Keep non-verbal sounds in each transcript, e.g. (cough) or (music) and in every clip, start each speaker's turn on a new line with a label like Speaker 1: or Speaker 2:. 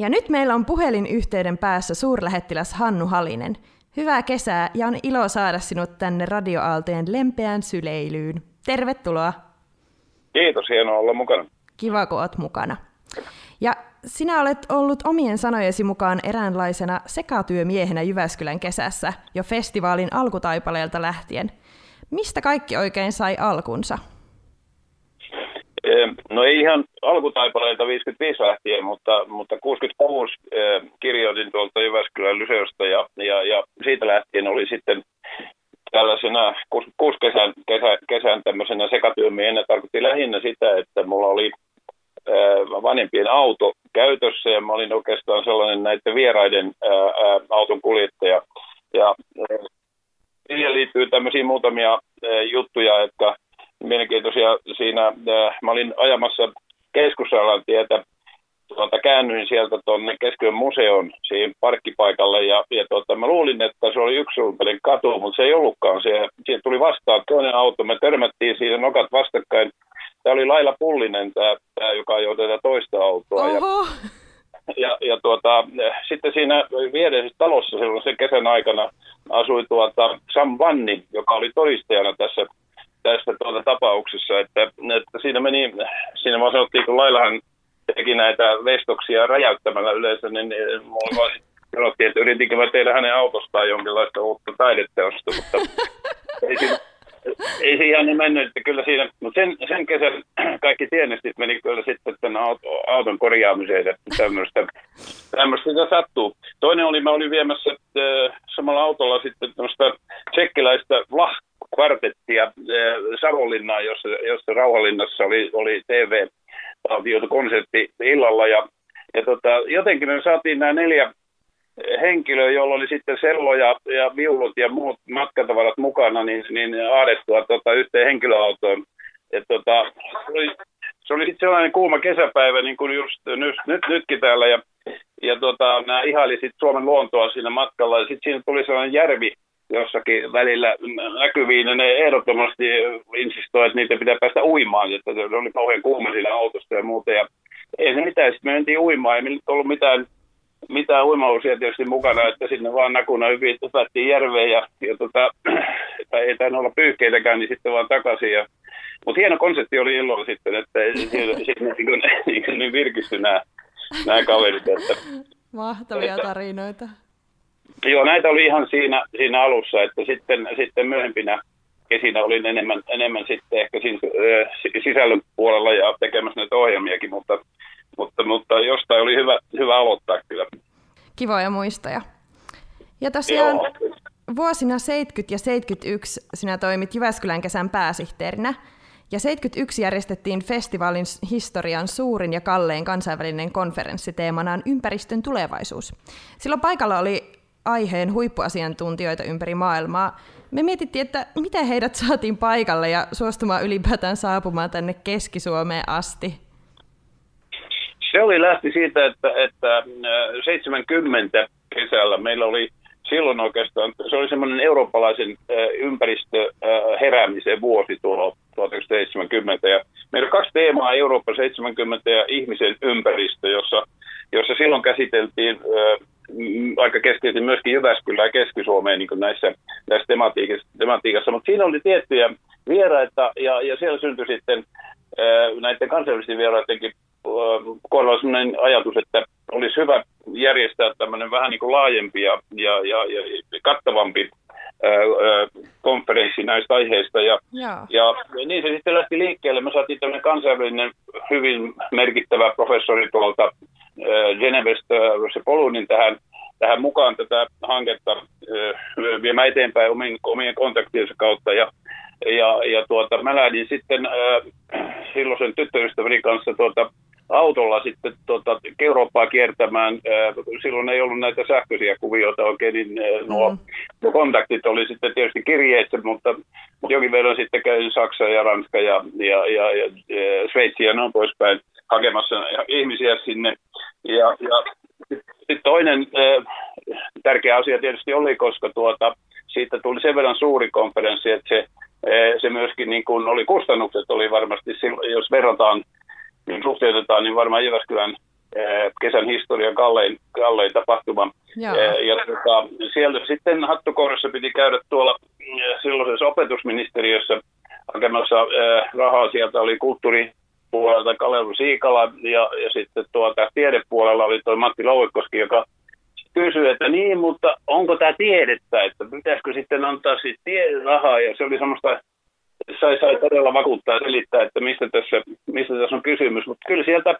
Speaker 1: Ja nyt meillä on puhelinyhteyden päässä suurlähettiläs Hannu Halinen. Hyvää kesää ja on ilo saada sinut tänne radioaaltojen lempeään syleilyyn. Tervetuloa.
Speaker 2: Kiitos, hienoa olla mukana.
Speaker 1: Kiva, kun olet mukana. Ja sinä olet ollut omien sanojesi mukaan eräänlaisena sekatyömiehenä Jyväskylän kesässä jo festivaalin alkutaipaleelta lähtien. Mistä kaikki oikein sai alkunsa?
Speaker 2: No ei ihan alkutaipaleelta 55 lähtien, mutta, mutta 66 kirjoitin tuolta Jyväskylän lyseosta ja, ja, ja siitä lähtien oli sitten tällaisena kuusi kesän, kesä, kesän tämmöisenä sekatyömiehenä tarkoitti lähinnä sitä, että mulla oli vanhempien auto käytössä ja mä olin oikeastaan sellainen näiden vieraiden auton kuljettaja. Ja siihen liittyy tämmöisiä muutamia ää, juttuja, jotka mielenkiintoisia siinä. Ää, mä olin ajamassa keskusalan tietä tuota, käännyin sieltä tuonne Keskiön museon siihen parkkipaikalle ja, ja tuota, mä luulin, että se oli yksisuuntainen katu, mutta se ei ollutkaan. Se, siihen tuli vastaan toinen auto, me törmättiin siinä nokat vastakkain. Tämä oli Laila Pullinen, tämä, tämä joka ajoi tätä toista autoa.
Speaker 1: Oho.
Speaker 2: Ja, ja, ja tuota, sitten siinä viereisessä talossa silloin sen kesän aikana asui tuota Sam Vanni, joka oli todistajana tässä tässä tuota tapauksessa, että, että siinä meni, siinä vaan sanottiin, kun Lailahan teki näitä vestoksia räjäyttämällä yleensä, niin, niin mulla vaan sanottiin, että yritinkö mä tehdä hänen autostaan jonkinlaista uutta taideteosta, mutta (laughs) ei siinä, ei se ihan niin mennyt, että kyllä siinä, mutta sen, sen kesän kaikki tienestit meni kyllä sitten tämän auton korjaamiseen, että tämmöistä, tämmöistä sitä sattuu. Toinen oli, mä olin viemässä äh, samalla autolla sitten tämmöistä tsekkiläistä vlah Savonlinnaan, jossa, jossa Rauhalinnassa oli, oli TV konsertti illalla. Ja, ja tota, jotenkin me saatiin nämä neljä henkilöä, jolla oli sitten sello ja, ja viulut ja muut matkatavarat mukana, niin, niin aadettua tota, yhteen henkilöautoon. Et, tota, se oli, se oli sitten sellainen kuuma kesäpäivä, niin kuin just nyt, nyt nytkin täällä, ja, ja tota, nämä ihaili sitten Suomen luontoa siinä matkalla, ja sitten siinä tuli sellainen järvi, jossakin välillä näkyviin, ja ne ehdottomasti insistoi, että niitä pitää päästä uimaan, että se oli kauhean kuuma siinä autosta ja muuta, ja ei se mitään, sitten me mentiin uimaan, ei meillä ollut mitään, mitään uimausia tietysti mukana, että sinne vaan nakuna hyvin hypättiin järveen, ja, ja tota, tai ei tainnut olla pyyhkeitäkään, niin sitten vaan takaisin, ja mutta hieno konsepti oli illoin sitten, että sitten niin, niin, niin, niin virkistyi nämä, nämä kaverit. Että,
Speaker 1: Mahtavia tarinoita.
Speaker 2: Joo, näitä oli ihan siinä, siinä alussa, että sitten, sitten myöhempinä kesinä olin enemmän, enemmän sitten ehkä siinä, sisällön puolella ja tekemässä näitä ohjelmiakin, mutta, mutta, mutta jostain oli hyvä, hyvä aloittaa kyllä.
Speaker 1: Kivoja muistoja. Ja tosiaan Joo. vuosina 70 ja 71 sinä toimit Jyväskylän kesän pääsihteerinä. Ja 71 järjestettiin festivaalin historian suurin ja kallein kansainvälinen konferenssi teemanaan ympäristön tulevaisuus. Silloin paikalla oli aiheen huippuasiantuntijoita ympäri maailmaa. Me mietittiin, että miten heidät saatiin paikalle ja suostumaan ylipäätään saapumaan tänne Keski-Suomeen asti.
Speaker 2: Se oli lähti siitä, että, että 70 kesällä meillä oli silloin oikeastaan, se oli semmoinen eurooppalaisen ympäristöheräämisen vuosi tuolla 1970. Ja meillä on kaksi teemaa, Eurooppa 70 ja ihmisen ympäristö, jossa, jossa silloin käsiteltiin aika keskeisesti myöskin Jyväskylä ja Keski-Suomeen niin näissä, näissä tematiikassa, tematiikassa. Mutta siinä oli tiettyjä vieraita ja, ja siellä syntyi sitten näiden kansainvälisten vieraidenkin kohdalla sellainen ajatus, että olisi hyvä järjestää tämmöinen vähän niin kuin laajempi ja, ja, ja, ja kattavampi konferenssi näistä aiheista. Ja, ja. ja niin se sitten lähti liikkeelle. Me saatiin tämmöinen kansainvälinen hyvin merkittävä professori tuolta Genevestä, se Polunin tähän, tähän mukaan tätä hanketta viemään eteenpäin omien, omien kontaktiensa kautta. Ja, ja, ja tuota, mä lähdin sitten äh, silloisen tyttöystäväni kanssa tuota, autolla sitten tota, Eurooppaa kiertämään. Silloin ei ollut näitä sähköisiä kuvioita oikein, niin nuo, mm. kontaktit oli sitten tietysti kirjeitse, mutta, mutta jonkin verran sitten käyn Saksa ja Ranska ja, ja, ja, ja, ja Sveitsi ja noin poispäin hakemassa ihmisiä sinne. Ja, ja sitten toinen äh, tärkeä asia tietysti oli, koska tuota, siitä tuli sen verran suuri konferenssi, että se, se myöskin niin kuin oli kustannukset oli varmasti, jos verrataan niin suhteutetaan, niin varmaan Jyväskylän kesän historian kallein, kallein tapahtuma. Ja, ja tota, siellä sitten hattukohdassa piti käydä tuolla silloisessa opetusministeriössä hakemassa rahaa. Sieltä oli kulttuuripuolelta Kalevu Siikala ja, ja sitten tuota, tiedepuolella oli tuo Matti Louekoski, joka kysyi, että niin, mutta onko tämä tiedettä, että pitäisikö sitten antaa sitten rahaa, ja se oli semmoista, sai, sai todella vakuuttaa ja selittää, että mistä tässä, mistä tässä on kysymys, mutta kyllä sieltä,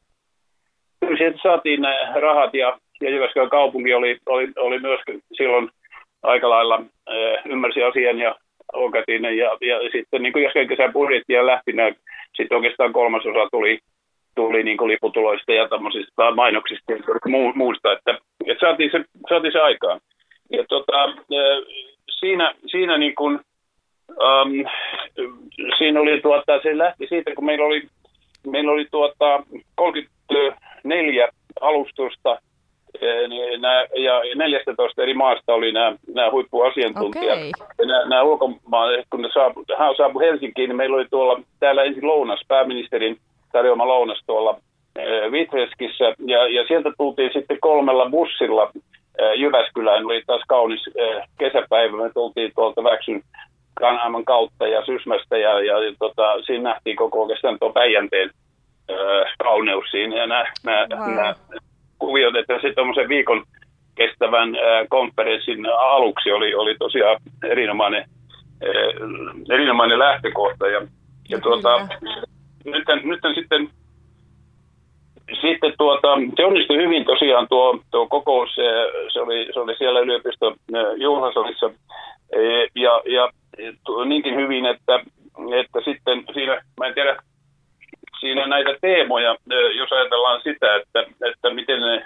Speaker 2: kyllä sieltä saatiin nämä rahat, ja, ja Jyväskylän kaupunki oli, oli, oli myös silloin aika lailla äh, ymmärsi asian ja ja, ja sitten niin kuin kesän budjettia lähti, sitten oikeastaan kolmasosa tuli tuli niin liputuloista ja tämmöisistä mainoksista ja muusta, että, että saatiin, se, saatiin se aikaan. Ja tota, siinä, siinä niin kuin, um, siinä oli tuota, se lähti siitä, kun meillä oli, meillä oli tuota 34 alustusta niin nämä, ja 14 eri maasta oli nämä, nämä huippuasiantuntijat. Okay. Ja nämä, nämä ulkomaan, kun ne saapu, saapu Helsinkiin, niin meillä oli tuolla täällä ensin lounas pääministerin tarjoama lounas tuolla Vitreskissä ja, ja sieltä tultiin sitten kolmella bussilla Jyväskylään. Oli taas kaunis kesäpäivä. Me tultiin tuolta Väksyn Kanaaman kautta ja Sysmästä ja, ja, ja tota, siinä nähtiin koko oikeastaan tuo Päijänteen kauneus siinä. Ja nämä, nämä, wow. nämä kuviot, että sitten tuommoisen viikon kestävän konferenssin aluksi oli, oli tosiaan erinomainen, erinomainen lähtökohta. Ja, ja tuota, nyt, nyt sitten, sitten tuota, se onnistui hyvin tosiaan tuo, tuo kokous, se oli, se oli siellä yliopiston juhlasalissa. Ja, ja niinkin hyvin, että, että sitten siinä, mä en tiedä, siinä näitä teemoja, jos ajatellaan sitä, että, että miten ne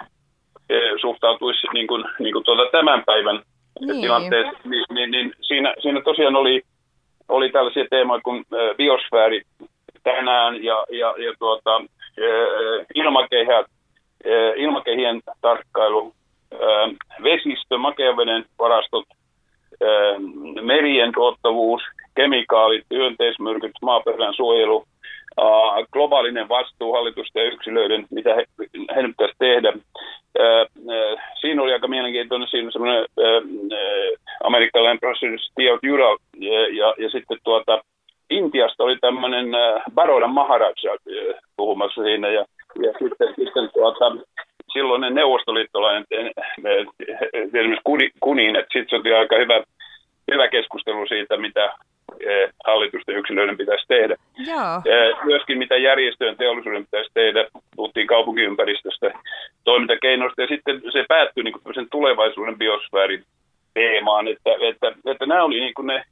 Speaker 2: suhtautuisi niin kuin, niin kuin tuota tämän päivän niin. tilanteeseen, niin, niin, niin siinä, siinä tosiaan oli, oli tällaisia teemoja kuin biosfääri, tänään ja, ja, ja tuota, ilmakehät, ilmakehien tarkkailu, vesistö, makeaveden varastot, merien tuottavuus, kemikaalit, hyönteismyrkyt, maaperän suojelu, globaalinen vastuu hallitusten ja yksilöiden, mitä he, he pitäisi tehdä. Siinä oli aika mielenkiintoinen, siinä semmoinen amerikkalainen professori Steve Jural ja, ja sitten tuota, Intiasta oli tämmöinen äh, Baroda Maharaja äh, puhumassa siinä ja, ja sitten, sitten tuota, silloinen neuvostoliittolainen äh, esimerkiksi Kunin, että sitten se oli aika hyvä, hyvä keskustelu siitä, mitä hallitusten yksilöiden pitäisi tehdä.
Speaker 1: Joo.
Speaker 2: Myöskin mitä järjestöjen teollisuuden pitäisi tehdä, puhuttiin kaupunkiympäristöstä, toimintakeinoista ja sitten se päättyi niin sen tulevaisuuden biosfäärin teemaan, että, että, että nämä oli niin kuin ne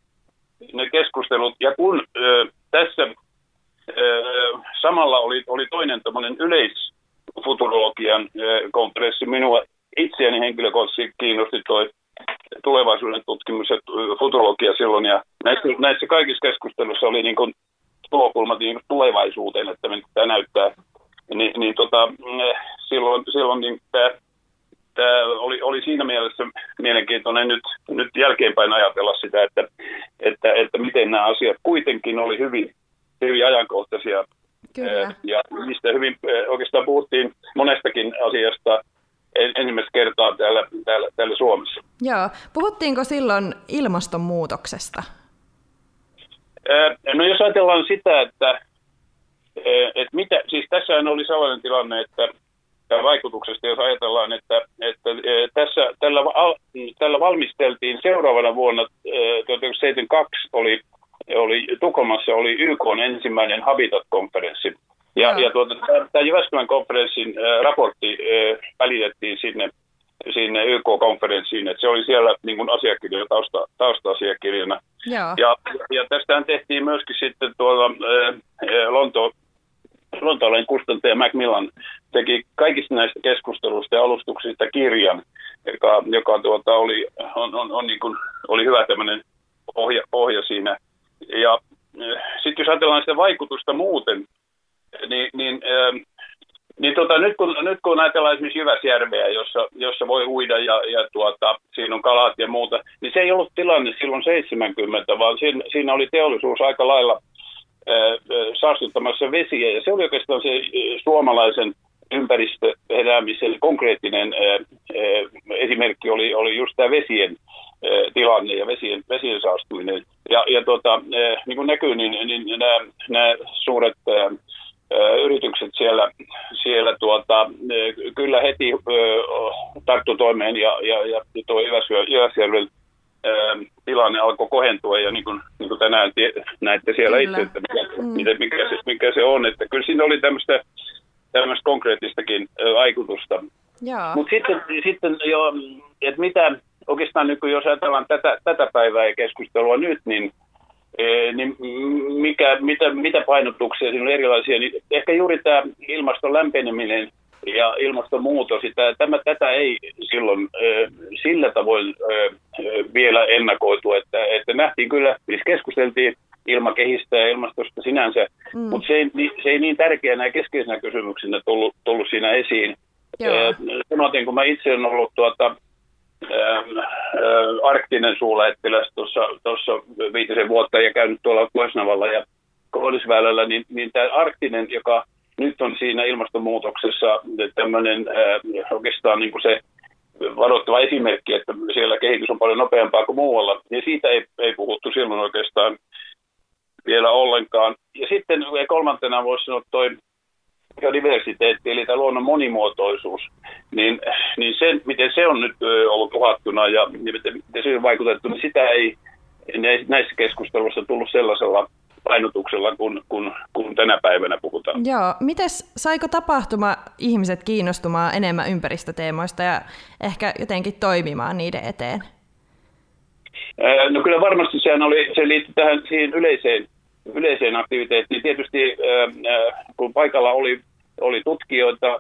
Speaker 2: ne keskustelut. Ja kun ö, tässä ö, samalla oli, oli toinen tämmöinen yleisfuturologian ö, konferenssi, minua itseäni henkilökohtaisesti kiinnosti toi tulevaisuuden tutkimus ja futurologia silloin. Ja näissä, näissä kaikissa keskusteluissa oli niin kuin tulokulmat niin kuin tulevaisuuteen, että tämä näyttää. Ni, niin tota, silloin, silloin niin tämä tämä oli, oli siinä mielessä mielenkiintoinen nyt, nyt jälkeenpäin ajatella sitä, että, että, että miten nämä asiat kuitenkin oli hyvin, hyvin ajankohtaisia.
Speaker 1: Kyllä.
Speaker 2: Ja mistä hyvin oikeastaan puhuttiin monestakin asiasta ensimmäistä kertaa täällä, täällä, täällä Suomessa.
Speaker 1: Joo. Puhuttiinko silloin ilmastonmuutoksesta?
Speaker 2: No jos ajatellaan sitä, että, että mitä, siis tässä oli sellainen tilanne, että vaikutuksesta, jos ajatellaan, että, että tässä, tällä, tällä valmisteltiin seuraavana vuonna 1972 e, oli, oli Tukholmassa oli YK ensimmäinen Habitat-konferenssi. Ja, ja tuota, tämä Jyväskylän konferenssin raportti välitettiin sinne, sinne YK-konferenssiin, että se oli siellä niin kuin asiakirja, tausta, tausta-asiakirjana.
Speaker 1: Joo.
Speaker 2: Ja, ja tästähän tehtiin myöskin sitten tuolla Lontoon Lontoolainen kustantaja Macmillan teki kaikista näistä keskusteluista ja alustuksista kirjan, joka, joka tuota, oli, on, on, on niin kuin, oli hyvä tämmöinen pohja, pohja siinä. Ja eh, sitten jos ajatellaan sitä vaikutusta muuten, niin, niin, äh, niin tota, nyt, kun, nyt kun ajatellaan esimerkiksi Jyväsjärveä, jossa, jossa voi uida ja, ja tuota, siinä on kalat ja muuta, niin se ei ollut tilanne silloin 70, vaan siinä, siinä oli teollisuus aika lailla – saastuttamassa vesiä. Ja se oli oikeastaan se suomalaisen ympäristöelämisen konkreettinen esimerkki oli, oli just tämä vesien tilanne ja vesien, vesien saastuminen. Ja, ja tuota, niin kuin näkyy, niin, niin nämä, nämä suuret yritykset siellä, siellä tuota, kyllä heti tarttu toimeen ja, ja, ja tuo Jyväsjärven tilanne alkoi kohentua ja niin kuin, niin kuin tänään näette siellä kyllä. itse, että mikä, mm. mikä, se, mikä se on. Että kyllä siinä oli tämmöistä, tämmöistä konkreettistakin vaikutusta. Mutta sitten, sitten jo, että mitä oikeastaan nyt, jos ajatellaan tätä, tätä päivää ja keskustelua nyt, niin niin mikä, mitä, mitä painotuksia siinä on erilaisia, niin ehkä juuri tämä ilmaston lämpeneminen ja ilmastonmuutos, sitä, tämä, tätä ei silloin sillä tavoin vielä ennakoitu, että, että nähtiin kyllä, siis keskusteltiin ilmakehistä ja ilmastosta sinänsä, mm. mutta se ei, se ei niin tärkeänä ja keskeisenä kysymyksenä tullut, tullut siinä esiin. Sanoitin, kun mä itse olen ollut tuota, arktinen suurlähettiläs tuossa viitisen vuotta ja käynyt tuolla Koisnavalla ja Koillisväylällä, niin, niin tämä arktinen, joka nyt on siinä ilmastonmuutoksessa tämmöinen äh, oikeastaan niin kuin se varoittava esimerkki, että siellä kehitys on paljon nopeampaa kuin muualla, niin siitä ei, ei puhuttu silloin oikeastaan vielä ollenkaan. Ja sitten kolmantena voisi sanoa toi biodiversiteetti, eli tämä luonnon monimuotoisuus, niin, niin se, miten se on nyt ollut uhattuna ja miten, miten se on vaikutettu, niin sitä ei näissä keskusteluissa tullut sellaisella painotuksella, kun, kun, kun tänä päivänä puhutaan.
Speaker 1: Joo, mites saiko tapahtuma ihmiset kiinnostumaan enemmän ympäristöteemoista ja ehkä jotenkin toimimaan niiden eteen?
Speaker 2: No kyllä varmasti sehän oli, se liittyy tähän siihen yleiseen yleiseen aktiviteettiin. Tietysti kun paikalla oli, oli tutkijoita,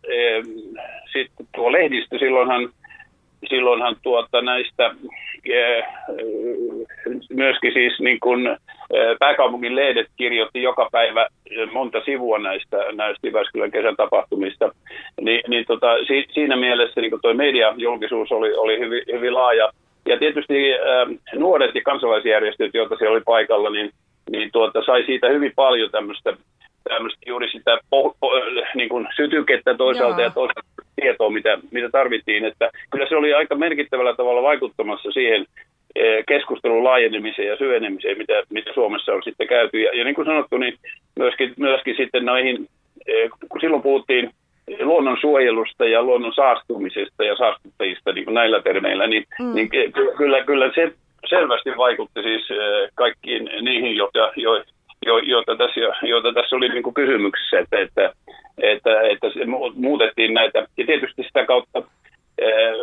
Speaker 2: sitten tuo lehdistö, silloinhan, silloinhan tuota näistä myöskin siis niin kuin pääkaupungin lehdet kirjoitti joka päivä monta sivua näistä, näistä Jyväskylän kesän tapahtumista, Ni, niin tota, si, siinä mielessä niin tuo mediajulkisuus oli, oli hyvin, hyvin laaja. Ja tietysti äh, nuoret ja kansalaisjärjestöt, joita siellä oli paikalla, niin niin tuota, sai siitä hyvin paljon tämmöistä, tämmöistä juuri sitä po, po, niin kuin sytykettä toisaalta Joo. ja toisaalta tietoa, mitä, mitä tarvittiin. Että kyllä se oli aika merkittävällä tavalla vaikuttamassa siihen eh, keskustelun laajenemiseen ja syvenemiseen, mitä, mitä Suomessa on sitten käyty. Ja, ja niin kuin sanottu, niin myöskin, myöskin sitten näihin, eh, kun silloin puhuttiin luonnon suojelusta ja luonnon saastumisesta ja saastuttajista niin kuin näillä termeillä, niin, mm. niin kyllä, kyllä se selvästi vaikutti siis eh, kaikkiin niihin, joita, jo, jo, joita, tässä, joita tässä oli niin kuin kysymyksessä, että, että, että, että muutettiin näitä. Ja tietysti sitä kautta eh,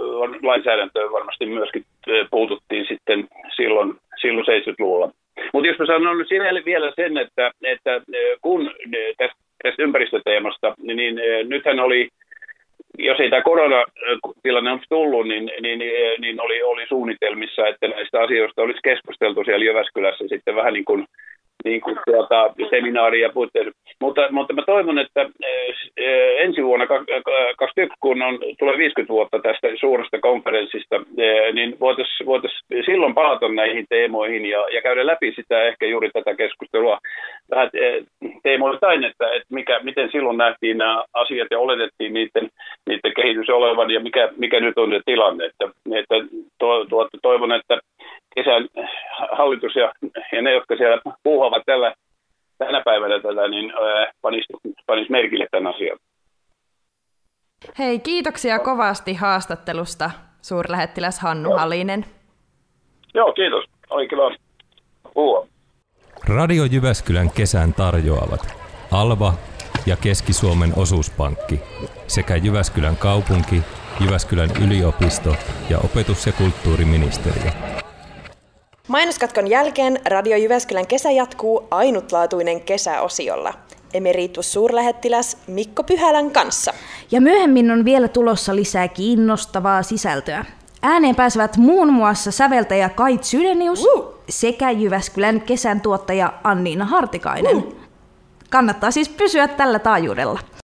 Speaker 2: lainsäädäntöön varmasti myöskin eh, puututtiin sitten silloin, silloin 70-luvulla. Mutta jos mä sanon nyt vielä sen, että, että kun tästä, tästä ympäristöteemasta, niin nythän oli jos ei tämä koronatilanne olisi tullut, niin, niin, niin oli, oli suunnitelmissa, että näistä asioista olisi keskusteltu siellä Jyväskylässä sitten vähän niin kuin niin kuin tuota, seminaaria puitteissa. Mutta, mutta mä toivon, että eh, ensi vuonna 2021, kun on, tulee 50 vuotta tästä suuresta konferenssista, eh, niin voitaisiin voitais silloin palata näihin teemoihin ja, ja käydä läpi sitä ehkä juuri tätä keskustelua vähän eh, teemoittain, että, että mikä, miten silloin nähtiin nämä asiat ja oletettiin niiden, niiden kehitys olevan ja mikä, mikä nyt on se tilanne. Että, että to, to, toivon, että kesän hallitus ja, ja ne, jotka siellä puuhavat tällä, tänä päivänä tätä, niin panis, panis merkille tämän asian.
Speaker 1: Hei, kiitoksia kovasti haastattelusta, suurlähettiläs Hannu Halinen.
Speaker 2: Joo, kiitos. Oli kiva puhua.
Speaker 3: Radio Jyväskylän kesän tarjoavat Alva ja Keski-Suomen osuuspankki sekä Jyväskylän kaupunki, Jyväskylän yliopisto ja opetus- ja kulttuuriministeriö.
Speaker 1: Mainoskatkon jälkeen Radio Jyväskylän kesä jatkuu ainutlaatuinen kesäosiolla. Emeritus suurlähettiläs Mikko Pyhälän kanssa.
Speaker 4: Ja myöhemmin on vielä tulossa lisää kiinnostavaa sisältöä. Ääneen pääsevät muun muassa säveltäjä Kait Sydenius uh. sekä Jyväskylän kesän tuottaja Anniina Hartikainen. Uh. Kannattaa siis pysyä tällä taajuudella.